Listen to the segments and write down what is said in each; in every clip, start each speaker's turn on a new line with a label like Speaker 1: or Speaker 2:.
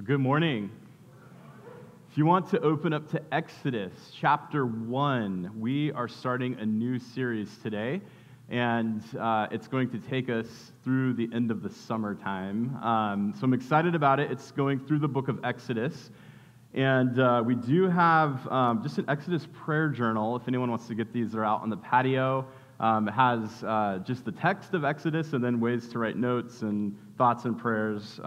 Speaker 1: Good morning. If you want to open up to Exodus chapter 1, we are starting a new series today, and uh, it's going to take us through the end of the summertime. Um, so I'm excited about it. It's going through the book of Exodus. And uh, we do have um, just an Exodus prayer journal. If anyone wants to get these, they're out on the patio. Um, it has uh, just the text of Exodus and then ways to write notes and thoughts and prayers.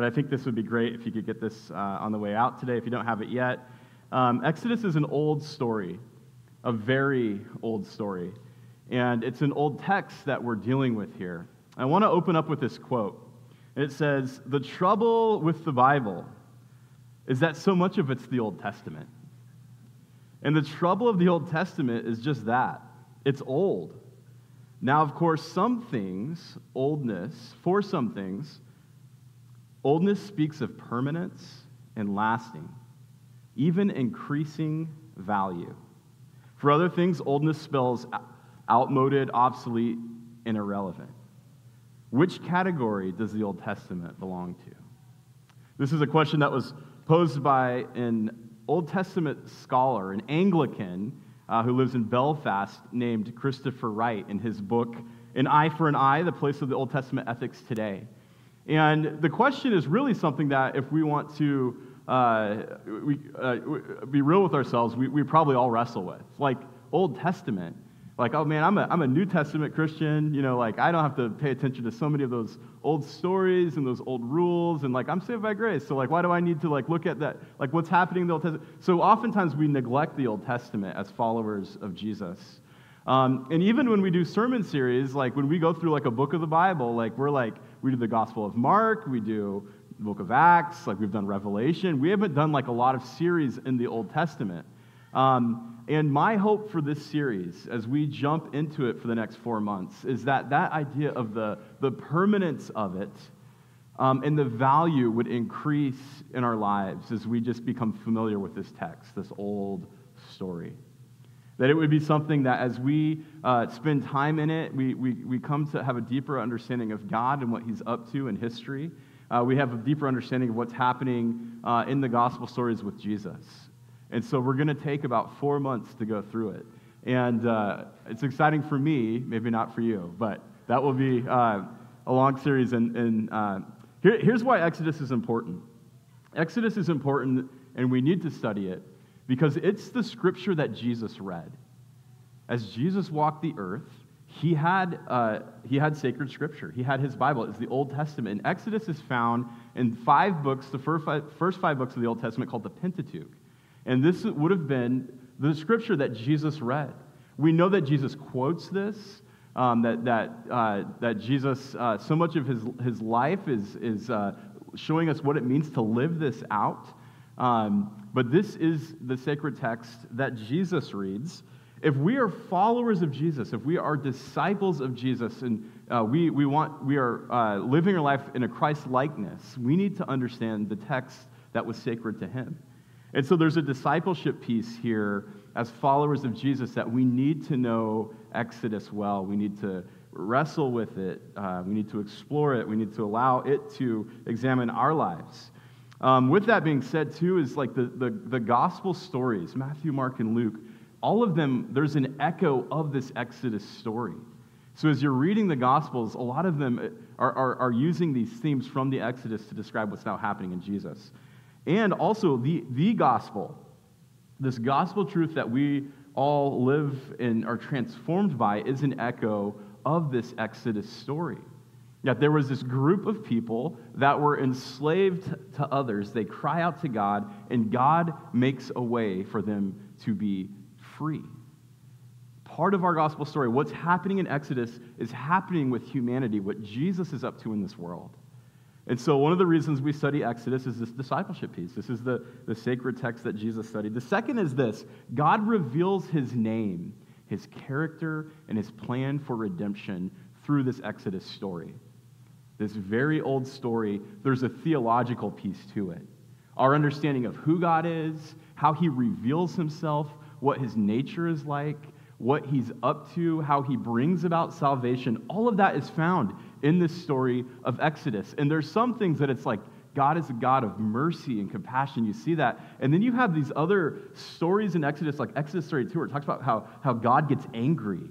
Speaker 1: But I think this would be great if you could get this uh, on the way out today if you don't have it yet. Um, Exodus is an old story, a very old story. And it's an old text that we're dealing with here. I want to open up with this quote. It says, The trouble with the Bible is that so much of it's the Old Testament. And the trouble of the Old Testament is just that it's old. Now, of course, some things, oldness, for some things, Oldness speaks of permanence and lasting, even increasing value. For other things, oldness spells outmoded, obsolete, and irrelevant. Which category does the Old Testament belong to? This is a question that was posed by an Old Testament scholar, an Anglican uh, who lives in Belfast, named Christopher Wright, in his book, An Eye for an Eye The Place of the Old Testament Ethics Today. And the question is really something that if we want to uh, we, uh, be real with ourselves, we, we probably all wrestle with. Like Old Testament, like, oh man, I'm a, I'm a New Testament Christian. You know, like I don't have to pay attention to so many of those old stories and those old rules. And like, I'm saved by grace. So like, why do I need to like look at that? Like what's happening in the Old Testament? So oftentimes we neglect the Old Testament as followers of Jesus. Um, and even when we do sermon series, like when we go through like a book of the Bible, like we're like, we do the Gospel of Mark, we do the book of Acts, like we've done Revelation. We haven't done like a lot of series in the Old Testament. Um, and my hope for this series, as we jump into it for the next four months, is that that idea of the, the permanence of it um, and the value would increase in our lives as we just become familiar with this text, this old story. That it would be something that as we uh, spend time in it, we, we, we come to have a deeper understanding of God and what He's up to in history. Uh, we have a deeper understanding of what's happening uh, in the gospel stories with Jesus. And so we're going to take about four months to go through it. And uh, it's exciting for me, maybe not for you, but that will be uh, a long series. And, and uh, here, here's why Exodus is important Exodus is important, and we need to study it because it's the scripture that Jesus read. As Jesus walked the earth, he had, uh, he had sacred scripture. He had his Bible. It's the Old Testament. And Exodus is found in five books, the first five, books of the Old Testament called the Pentateuch. And this would have been the scripture that Jesus read. We know that Jesus quotes this, um, that, that, uh, that Jesus, uh, so much of his, his life is, is uh, showing us what it means to live this out. Um, but this is the sacred text that Jesus reads. If we are followers of Jesus, if we are disciples of Jesus, and uh, we, we, want, we are uh, living our life in a Christ likeness, we need to understand the text that was sacred to him. And so there's a discipleship piece here as followers of Jesus that we need to know Exodus well. We need to wrestle with it. Uh, we need to explore it. We need to allow it to examine our lives. Um, with that being said, too, is like the, the, the gospel stories Matthew, Mark, and Luke, all of them, there's an echo of this Exodus story. So as you're reading the gospels, a lot of them are, are, are using these themes from the Exodus to describe what's now happening in Jesus. And also, the, the gospel, this gospel truth that we all live and are transformed by, is an echo of this Exodus story. Yet there was this group of people that were enslaved to others. They cry out to God, and God makes a way for them to be free. Part of our gospel story, what's happening in Exodus, is happening with humanity, what Jesus is up to in this world. And so, one of the reasons we study Exodus is this discipleship piece. This is the, the sacred text that Jesus studied. The second is this God reveals his name, his character, and his plan for redemption through this Exodus story this very old story, there's a theological piece to it. Our understanding of who God is, how he reveals himself, what his nature is like, what he's up to, how he brings about salvation, all of that is found in this story of Exodus. And there's some things that it's like God is a God of mercy and compassion. You see that. And then you have these other stories in Exodus, like Exodus 32, where it talks about how, how God gets angry.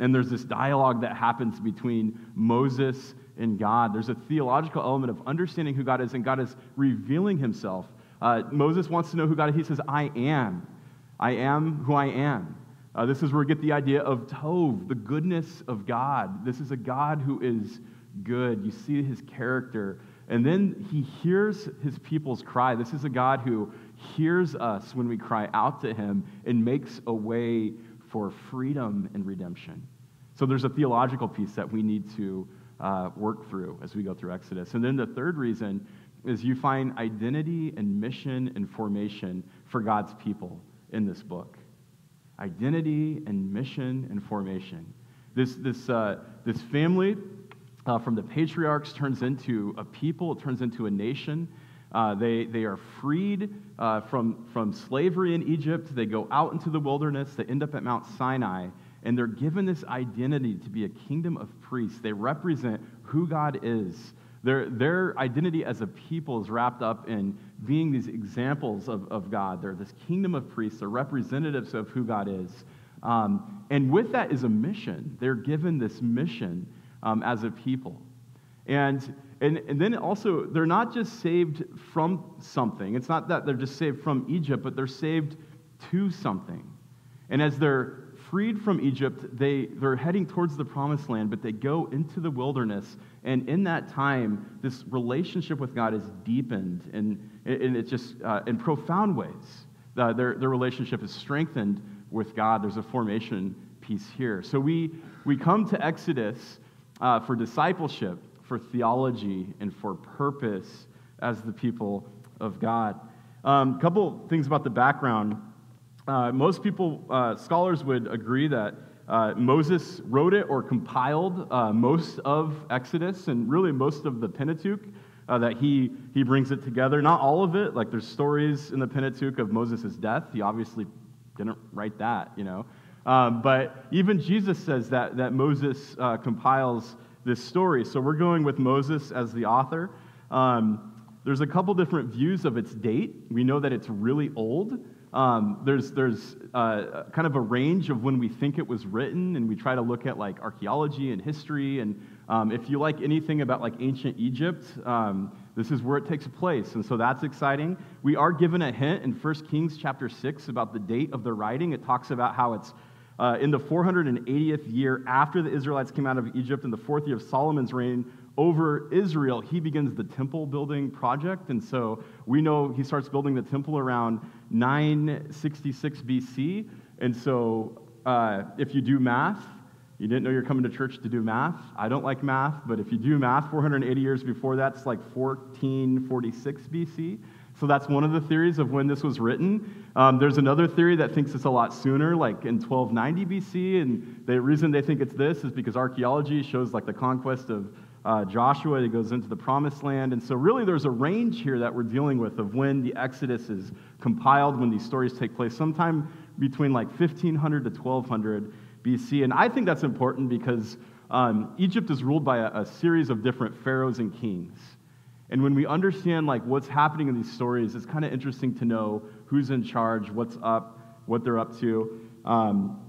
Speaker 1: And there's this dialogue that happens between Moses and God. There's a theological element of understanding who God is, and God is revealing himself. Uh, Moses wants to know who God is. He says, I am. I am who I am. Uh, this is where we get the idea of Tov, the goodness of God. This is a God who is good. You see his character. And then he hears his people's cry. This is a God who hears us when we cry out to him and makes a way for freedom and redemption. So there's a theological piece that we need to uh, work through as we go through Exodus. And then the third reason is you find identity and mission and formation for God's people in this book. Identity and mission and formation. This, this, uh, this family uh, from the patriarchs turns into a people, it turns into a nation. Uh, they, they are freed uh, from, from slavery in Egypt. They go out into the wilderness. They end up at Mount Sinai. And they're given this identity to be a kingdom of priests. They represent who God is. Their, their identity as a people is wrapped up in being these examples of, of God. They're this kingdom of priests. They're representatives of who God is. Um, and with that is a mission. They're given this mission um, as a people. And, and, and then also, they're not just saved from something. It's not that they're just saved from Egypt, but they're saved to something. And as they're freed from Egypt, they, they're heading towards the promised land, but they go into the wilderness. And in that time, this relationship with God is deepened, and, and it's just uh, in profound ways. Uh, their, their relationship is strengthened with God. There's a formation piece here. So we, we come to Exodus uh, for discipleship, for theology, and for purpose as the people of God. A um, couple things about the background. Uh, most people, uh, scholars would agree that uh, Moses wrote it or compiled uh, most of Exodus and really most of the Pentateuch. Uh, that he, he brings it together. Not all of it, like there's stories in the Pentateuch of Moses' death. He obviously didn't write that, you know. Um, but even Jesus says that, that Moses compiles this story. So we're going with Moses as the author. Um, there's a couple different views of its date. We know that it's really old. Um, there's there's uh, kind of a range of when we think it was written, and we try to look at like archaeology and history. And um, if you like anything about like ancient Egypt, um, this is where it takes place, and so that's exciting. We are given a hint in 1 Kings chapter six about the date of the writing. It talks about how it's uh, in the 480th year after the Israelites came out of Egypt, in the fourth year of Solomon's reign over Israel, he begins the temple building project. And so we know he starts building the temple around 966 BC. And so uh, if you do math, you didn't know you're coming to church to do math. I don't like math, but if you do math, 480 years before that's like 1446 BC. So that's one of the theories of when this was written. Um, there's another theory that thinks it's a lot sooner, like in 1290 BC. And the reason they think it's this is because archaeology shows like the conquest of uh, Joshua that goes into the promised land. And so, really, there's a range here that we're dealing with of when the Exodus is compiled, when these stories take place, sometime between like 1500 to 1200 BC. And I think that's important because um, Egypt is ruled by a, a series of different pharaohs and kings. And when we understand like what's happening in these stories, it's kind of interesting to know who's in charge, what's up, what they're up to. Um,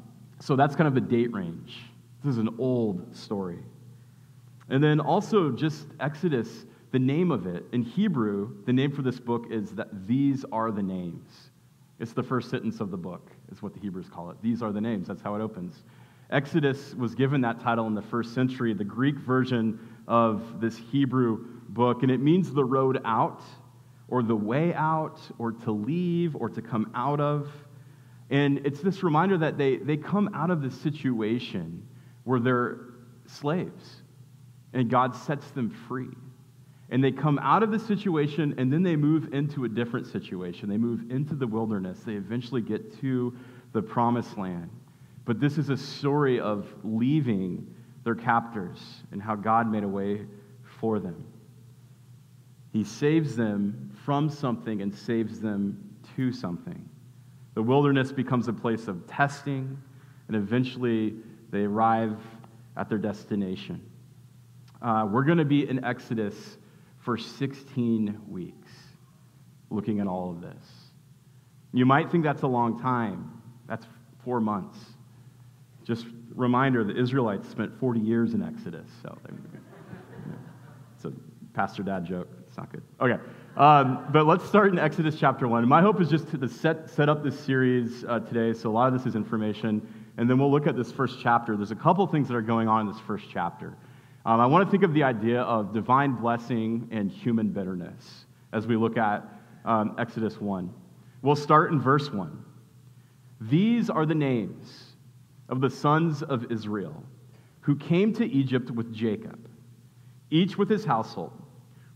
Speaker 1: so that's kind of the date range. This is an old story. And then also just Exodus, the name of it in Hebrew, the name for this book is that these are the names. It's the first sentence of the book, is what the Hebrews call it. These are the names. That's how it opens. Exodus was given that title in the first century. The Greek version of this Hebrew book, and it means the road out, or the way out, or to leave, or to come out of. And it's this reminder that they, they come out of this situation where they're slaves, and God sets them free. And they come out of the situation, and then they move into a different situation. They move into the wilderness. They eventually get to the promised land. But this is a story of leaving their captors and how God made a way for them. He saves them from something and saves them to something. The wilderness becomes a place of testing, and eventually they arrive at their destination. Uh, we're going to be in Exodus for 16 weeks looking at all of this. You might think that's a long time. That's four months. Just reminder the Israelites spent 40 years in Exodus. So it's a pastor dad joke. It's not good. Okay. Um, but let's start in Exodus chapter 1. My hope is just to set, set up this series uh, today. So a lot of this is information. And then we'll look at this first chapter. There's a couple things that are going on in this first chapter. Um, I want to think of the idea of divine blessing and human bitterness as we look at um, Exodus 1. We'll start in verse 1. These are the names of the sons of Israel who came to Egypt with Jacob, each with his household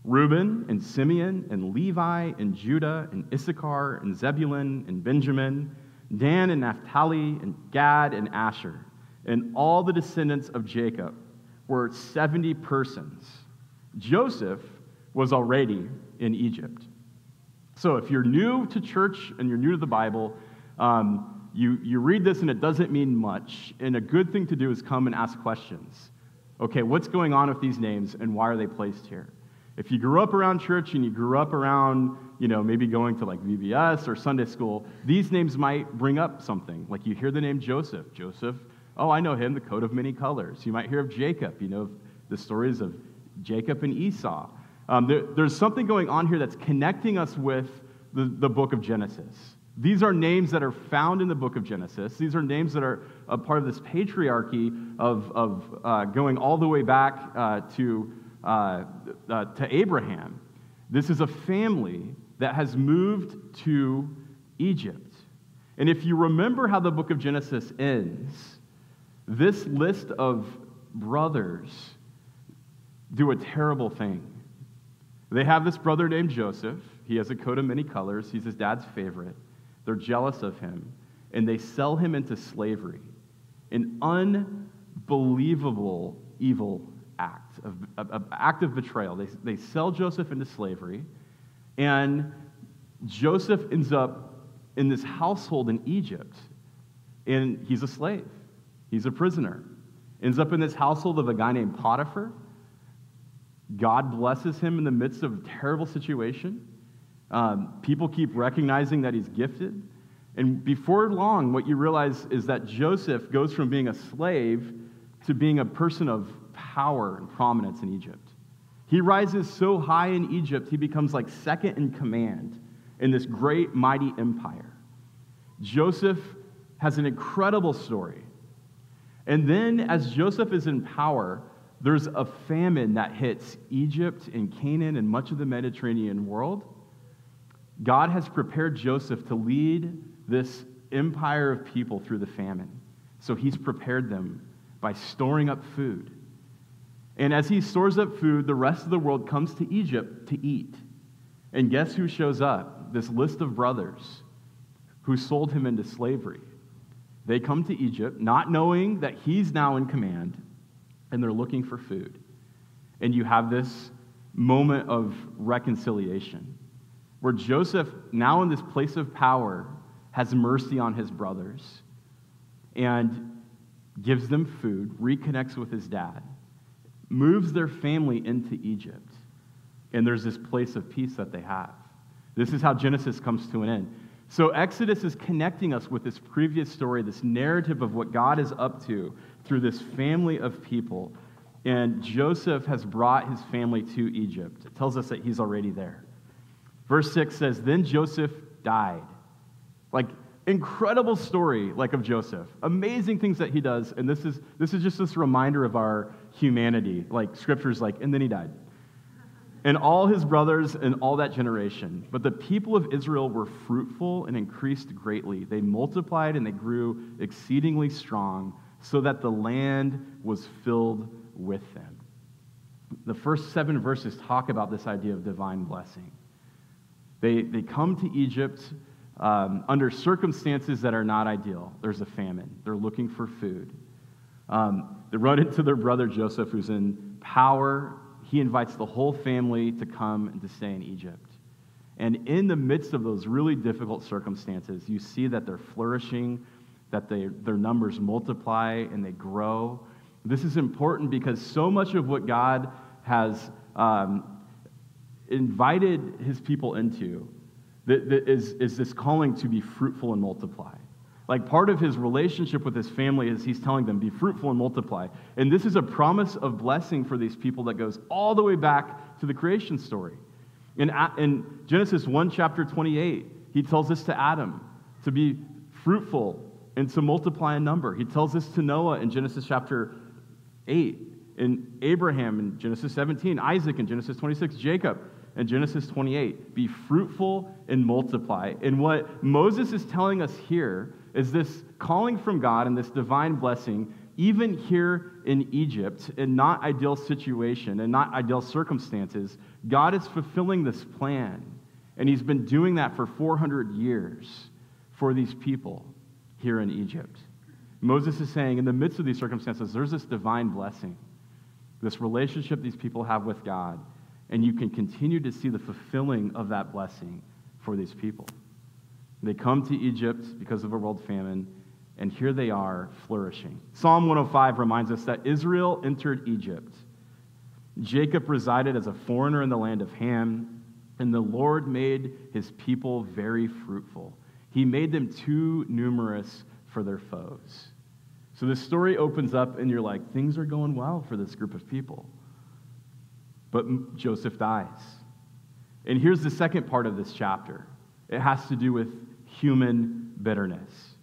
Speaker 1: Reuben and Simeon and Levi and Judah and Issachar and Zebulun and Benjamin, Dan and Naphtali and Gad and Asher, and all the descendants of Jacob were 70 persons. Joseph was already in Egypt. So if you're new to church and you're new to the Bible, um, you, you read this and it doesn't mean much. And a good thing to do is come and ask questions. Okay, what's going on with these names and why are they placed here? If you grew up around church and you grew up around, you know, maybe going to like VBS or Sunday school, these names might bring up something. Like you hear the name Joseph. Joseph Oh, I know him, the coat of many colors. You might hear of Jacob, you know, the stories of Jacob and Esau. Um, there, there's something going on here that's connecting us with the, the book of Genesis. These are names that are found in the book of Genesis. These are names that are a part of this patriarchy of, of uh, going all the way back uh, to, uh, uh to Abraham. This is a family that has moved to Egypt. And if you remember how the book of Genesis ends, this list of brothers do a terrible thing. They have this brother named Joseph. He has a coat of many colors. He's his dad's favorite. They're jealous of him, and they sell him into slavery. An unbelievable evil act of, act of betrayal. They, they sell Joseph into slavery, and Joseph ends up in this household in Egypt, and he's a slave. He's a prisoner. Ends up in this household of a guy named Potiphar. God blesses him in the midst of a terrible situation. Um, people keep recognizing that he's gifted. And before long, what you realize is that Joseph goes from being a slave to being a person of power and prominence in Egypt. He rises so high in Egypt, he becomes like second in command in this great, mighty empire. Joseph has an incredible story. And then, as Joseph is in power, there's a famine that hits Egypt and Canaan and much of the Mediterranean world. God has prepared Joseph to lead this empire of people through the famine. So he's prepared them by storing up food. And as he stores up food, the rest of the world comes to Egypt to eat. And guess who shows up? This list of brothers who sold him into slavery. They come to Egypt not knowing that he's now in command, and they're looking for food. And you have this moment of reconciliation where Joseph, now in this place of power, has mercy on his brothers and gives them food, reconnects with his dad, moves their family into Egypt, and there's this place of peace that they have. This is how Genesis comes to an end. So, Exodus is connecting us with this previous story, this narrative of what God is up to through this family of people. And Joseph has brought his family to Egypt. It tells us that he's already there. Verse 6 says, Then Joseph died. Like, incredible story like of Joseph. Amazing things that he does. And this is, this is just this reminder of our humanity. Like, scripture's like, and then he died and all his brothers and all that generation. But the people of Israel were fruitful and increased greatly. They multiplied and they grew exceedingly strong, so that the land was filled with them. The first seven verses talk about this idea of divine blessing. They, they come to Egypt um, under circumstances that are not ideal. There's a famine, they're looking for food. Um, they run into their brother Joseph, who's in power he invites the whole family to come and to stay in Egypt. And in the midst of those really difficult circumstances, you see that they're flourishing, that they, their numbers multiply and they grow. This is important because so much of what God has um, invited his people into that, that is, is this calling to be fruitful and multiply. Like part of his relationship with his family is he's telling them, be fruitful and multiply. And this is a promise of blessing for these people that goes all the way back to the creation story. In, in Genesis 1, chapter 28, he tells this to Adam to be fruitful and to multiply in number. He tells this to Noah in Genesis chapter 8, in Abraham in Genesis 17, Isaac in Genesis 26, Jacob in Genesis 28. Be fruitful and multiply. And what Moses is telling us here is this calling from God and this divine blessing, even here in Egypt, in not ideal situation and not ideal circumstances, God is fulfilling this plan. And he's been doing that for 400 years for these people here in Egypt. Moses is saying, in the midst of these circumstances, there's this divine blessing, this relationship these people have with God, and you can continue to see the fulfilling of that blessing for these people. They come to Egypt because of a world famine, and here they are flourishing. Psalm 105 reminds us that Israel entered Egypt. Jacob resided as a foreigner in the land of Ham, and the Lord made his people very fruitful. He made them too numerous for their foes. So this story opens up, and you're like, things are going well for this group of people. But Joseph dies. And here's the second part of this chapter it has to do with human bitterness.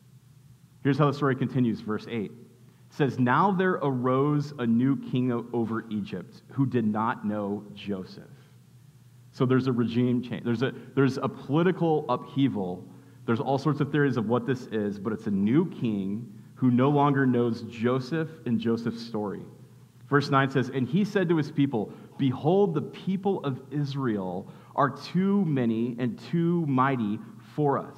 Speaker 1: Here's how the story continues, verse 8. It says, Now there arose a new king over Egypt who did not know Joseph. So there's a regime change. There's a, there's a political upheaval there's all sorts of theories of what this is, but it's a new king who no longer knows Joseph and Joseph's story. Verse 9 says, And he said to his people, Behold, the people of Israel are too many and too mighty for us.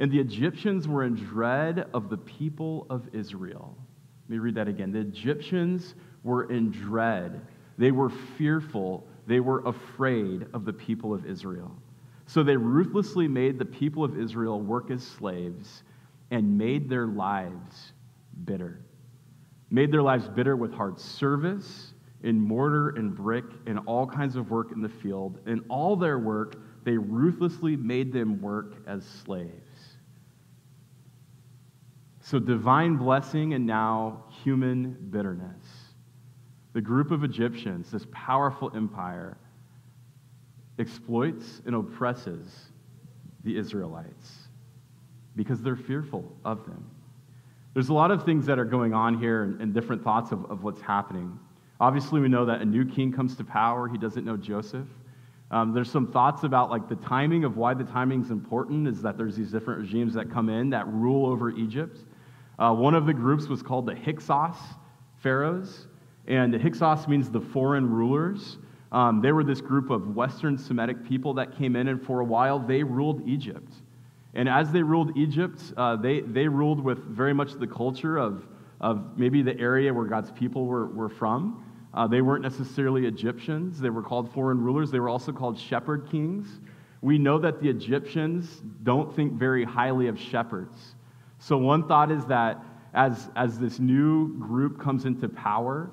Speaker 1: And the Egyptians were in dread of the people of Israel. Let me read that again. The Egyptians were in dread. They were fearful. They were afraid of the people of Israel. So they ruthlessly made the people of Israel work as slaves and made their lives bitter. Made their lives bitter with hard service in mortar and brick and all kinds of work in the field. In all their work, they ruthlessly made them work as slaves. So, divine blessing and now human bitterness. The group of Egyptians, this powerful empire, exploits and oppresses the Israelites because they're fearful of them. There's a lot of things that are going on here and, and different thoughts of, of what's happening. Obviously, we know that a new king comes to power. He doesn't know Joseph. Um, there's some thoughts about like the timing of why the timing is important is that there's these different regimes that come in that rule over Egypt. Uh, one of the groups was called the Hyksos pharaohs, and the Hyksos means the foreign rulers. Um, they were this group of Western Semitic people that came in, and for a while they ruled Egypt. And as they ruled Egypt, uh, they, they ruled with very much the culture of, of maybe the area where God's people were, were from. Uh, they weren't necessarily Egyptians, they were called foreign rulers. They were also called shepherd kings. We know that the Egyptians don't think very highly of shepherds. So, one thought is that as, as this new group comes into power,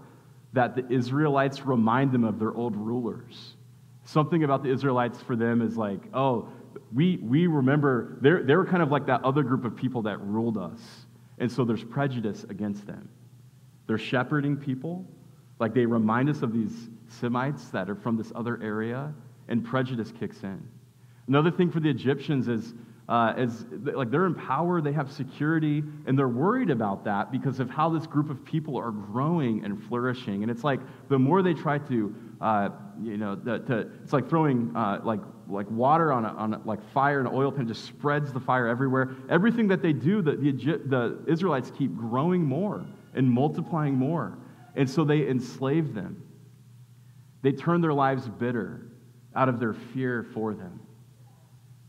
Speaker 1: that the Israelites remind them of their old rulers. Something about the Israelites for them is like, oh, we, we remember, they're, they're kind of like that other group of people that ruled us. And so there's prejudice against them. They're shepherding people, like they remind us of these Semites that are from this other area, and prejudice kicks in. Another thing for the Egyptians is uh, as like they're empowered, they have security, and they're worried about that because of how this group of people are growing and flourishing. And it's like the more they try to, uh, you know, to, it's like throwing uh, like like water on a, on a, like fire and oil pan just spreads the fire everywhere. Everything that they do, the, the, the Israelites keep growing more and multiplying more, and so they enslave them. They turn their lives bitter out of their fear for them.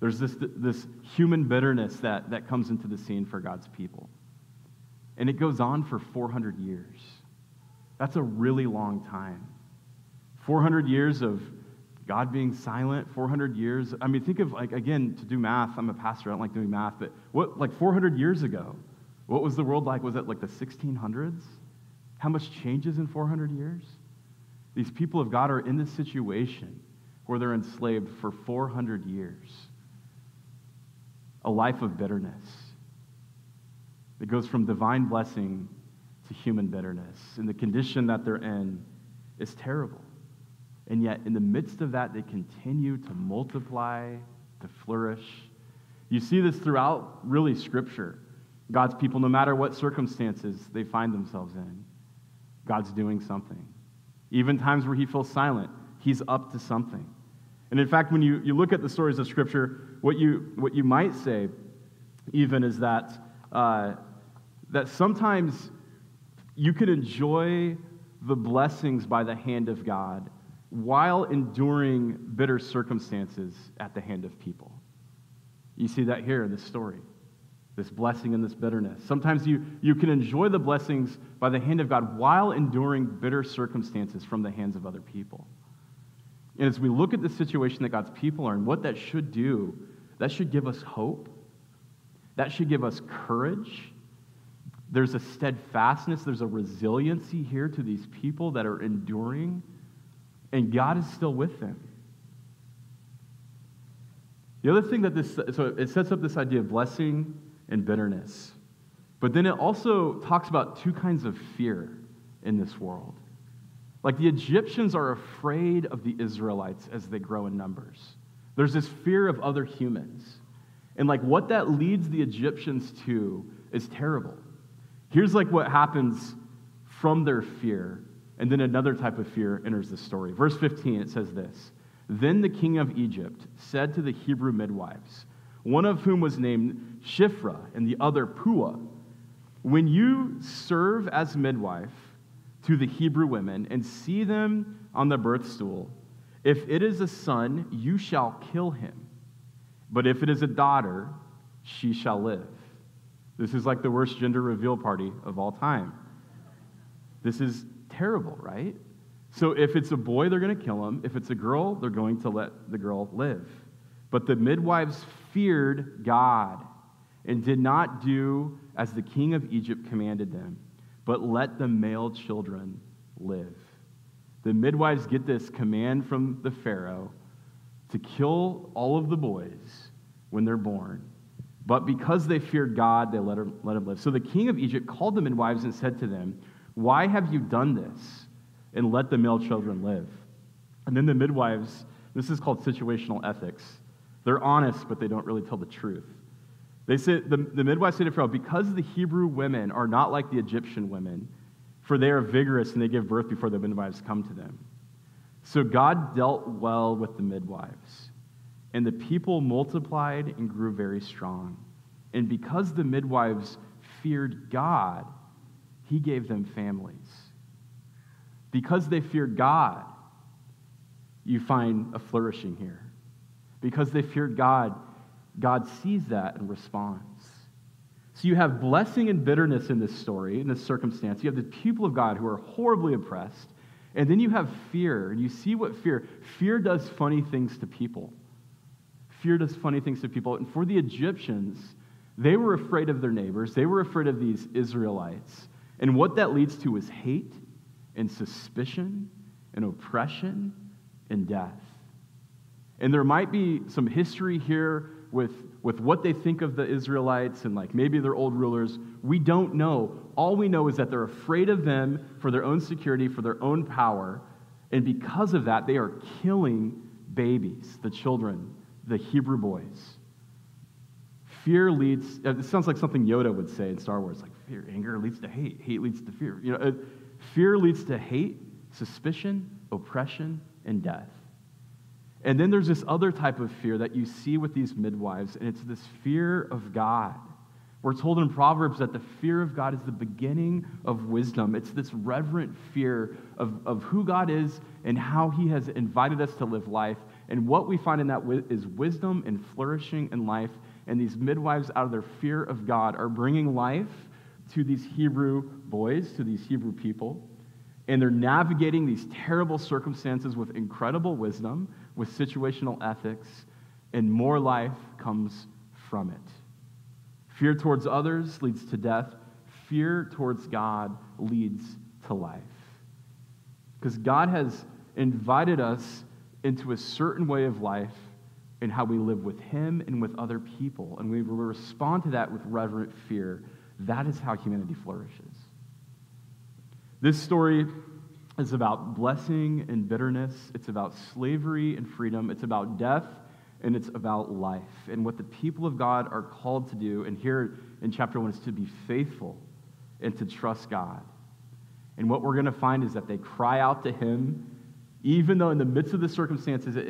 Speaker 1: There's this, this human bitterness that, that comes into the scene for God's people. And it goes on for 400 years. That's a really long time. 400 years of God being silent, 400 years. I mean, think of, like, again, to do math. I'm a pastor, I don't like doing math, but what, like 400 years ago, what was the world like? Was it like the 1600s? How much changes in 400 years? These people of God are in this situation where they're enslaved for 400 years. A life of bitterness. It goes from divine blessing to human bitterness. And the condition that they're in is terrible. And yet, in the midst of that, they continue to multiply, to flourish. You see this throughout, really, Scripture. God's people, no matter what circumstances they find themselves in, God's doing something. Even times where He feels silent, He's up to something. And in fact, when you, you look at the stories of Scripture, what you, what you might say even is that, uh, that sometimes you can enjoy the blessings by the hand of God while enduring bitter circumstances at the hand of people. You see that here in this story this blessing and this bitterness. Sometimes you, you can enjoy the blessings by the hand of God while enduring bitter circumstances from the hands of other people. And as we look at the situation that God's people are in, what that should do, that should give us hope. That should give us courage. There's a steadfastness, there's a resiliency here to these people that are enduring, and God is still with them. The other thing that this, so it sets up this idea of blessing and bitterness. But then it also talks about two kinds of fear in this world. Like the Egyptians are afraid of the Israelites as they grow in numbers. There's this fear of other humans. And like what that leads the Egyptians to is terrible. Here's like what happens from their fear, and then another type of fear enters the story. Verse 15, it says this Then the king of Egypt said to the Hebrew midwives, one of whom was named Shiphrah and the other Puah, When you serve as midwife to the Hebrew women and see them on the birth stool, if it is a son, you shall kill him. But if it is a daughter, she shall live. This is like the worst gender reveal party of all time. This is terrible, right? So if it's a boy, they're going to kill him. If it's a girl, they're going to let the girl live. But the midwives feared God and did not do as the king of Egypt commanded them, but let the male children live. The midwives get this command from the Pharaoh to kill all of the boys when they're born. But because they feared God, they let him, let him live. So the king of Egypt called the midwives and said to them, Why have you done this? And let the male children live. And then the midwives, this is called situational ethics. They're honest, but they don't really tell the truth. They say, the, the midwives say to Pharaoh, because the Hebrew women are not like the Egyptian women, for they are vigorous and they give birth before the midwives come to them. So God dealt well with the midwives, and the people multiplied and grew very strong. And because the midwives feared God, he gave them families. Because they feared God, you find a flourishing here. Because they feared God, God sees that and responds. So you have blessing and bitterness in this story, in this circumstance. You have the people of God who are horribly oppressed. And then you have fear. And you see what fear, fear does funny things to people. Fear does funny things to people. And for the Egyptians, they were afraid of their neighbors. They were afraid of these Israelites. And what that leads to is hate and suspicion and oppression and death. And there might be some history here with, with what they think of the Israelites and like maybe their old rulers. We don't know. All we know is that they're afraid of them for their own security, for their own power. And because of that, they are killing babies, the children, the Hebrew boys. Fear leads, uh, it sounds like something Yoda would say in Star Wars, like fear, anger leads to hate, hate leads to fear. You know, uh, fear leads to hate, suspicion, oppression, and death. And then there's this other type of fear that you see with these midwives, and it's this fear of God. We're told in Proverbs that the fear of God is the beginning of wisdom. It's this reverent fear of, of who God is and how He has invited us to live life, And what we find in that is wisdom and flourishing in life. And these midwives, out of their fear of God, are bringing life to these Hebrew boys, to these Hebrew people. And they're navigating these terrible circumstances with incredible wisdom, with situational ethics, and more life comes from it. Fear towards others leads to death, fear towards God leads to life. Because God has invited us into a certain way of life in how we live with Him and with other people. And we respond to that with reverent fear. That is how humanity flourishes. This story is about blessing and bitterness, it's about slavery and freedom, it's about death, and it's about life. And what the people of God are called to do, and here in chapter one, is to be faithful and to trust God. And what we're going to find is that they cry out to Him, even though in the midst of the circumstances, it,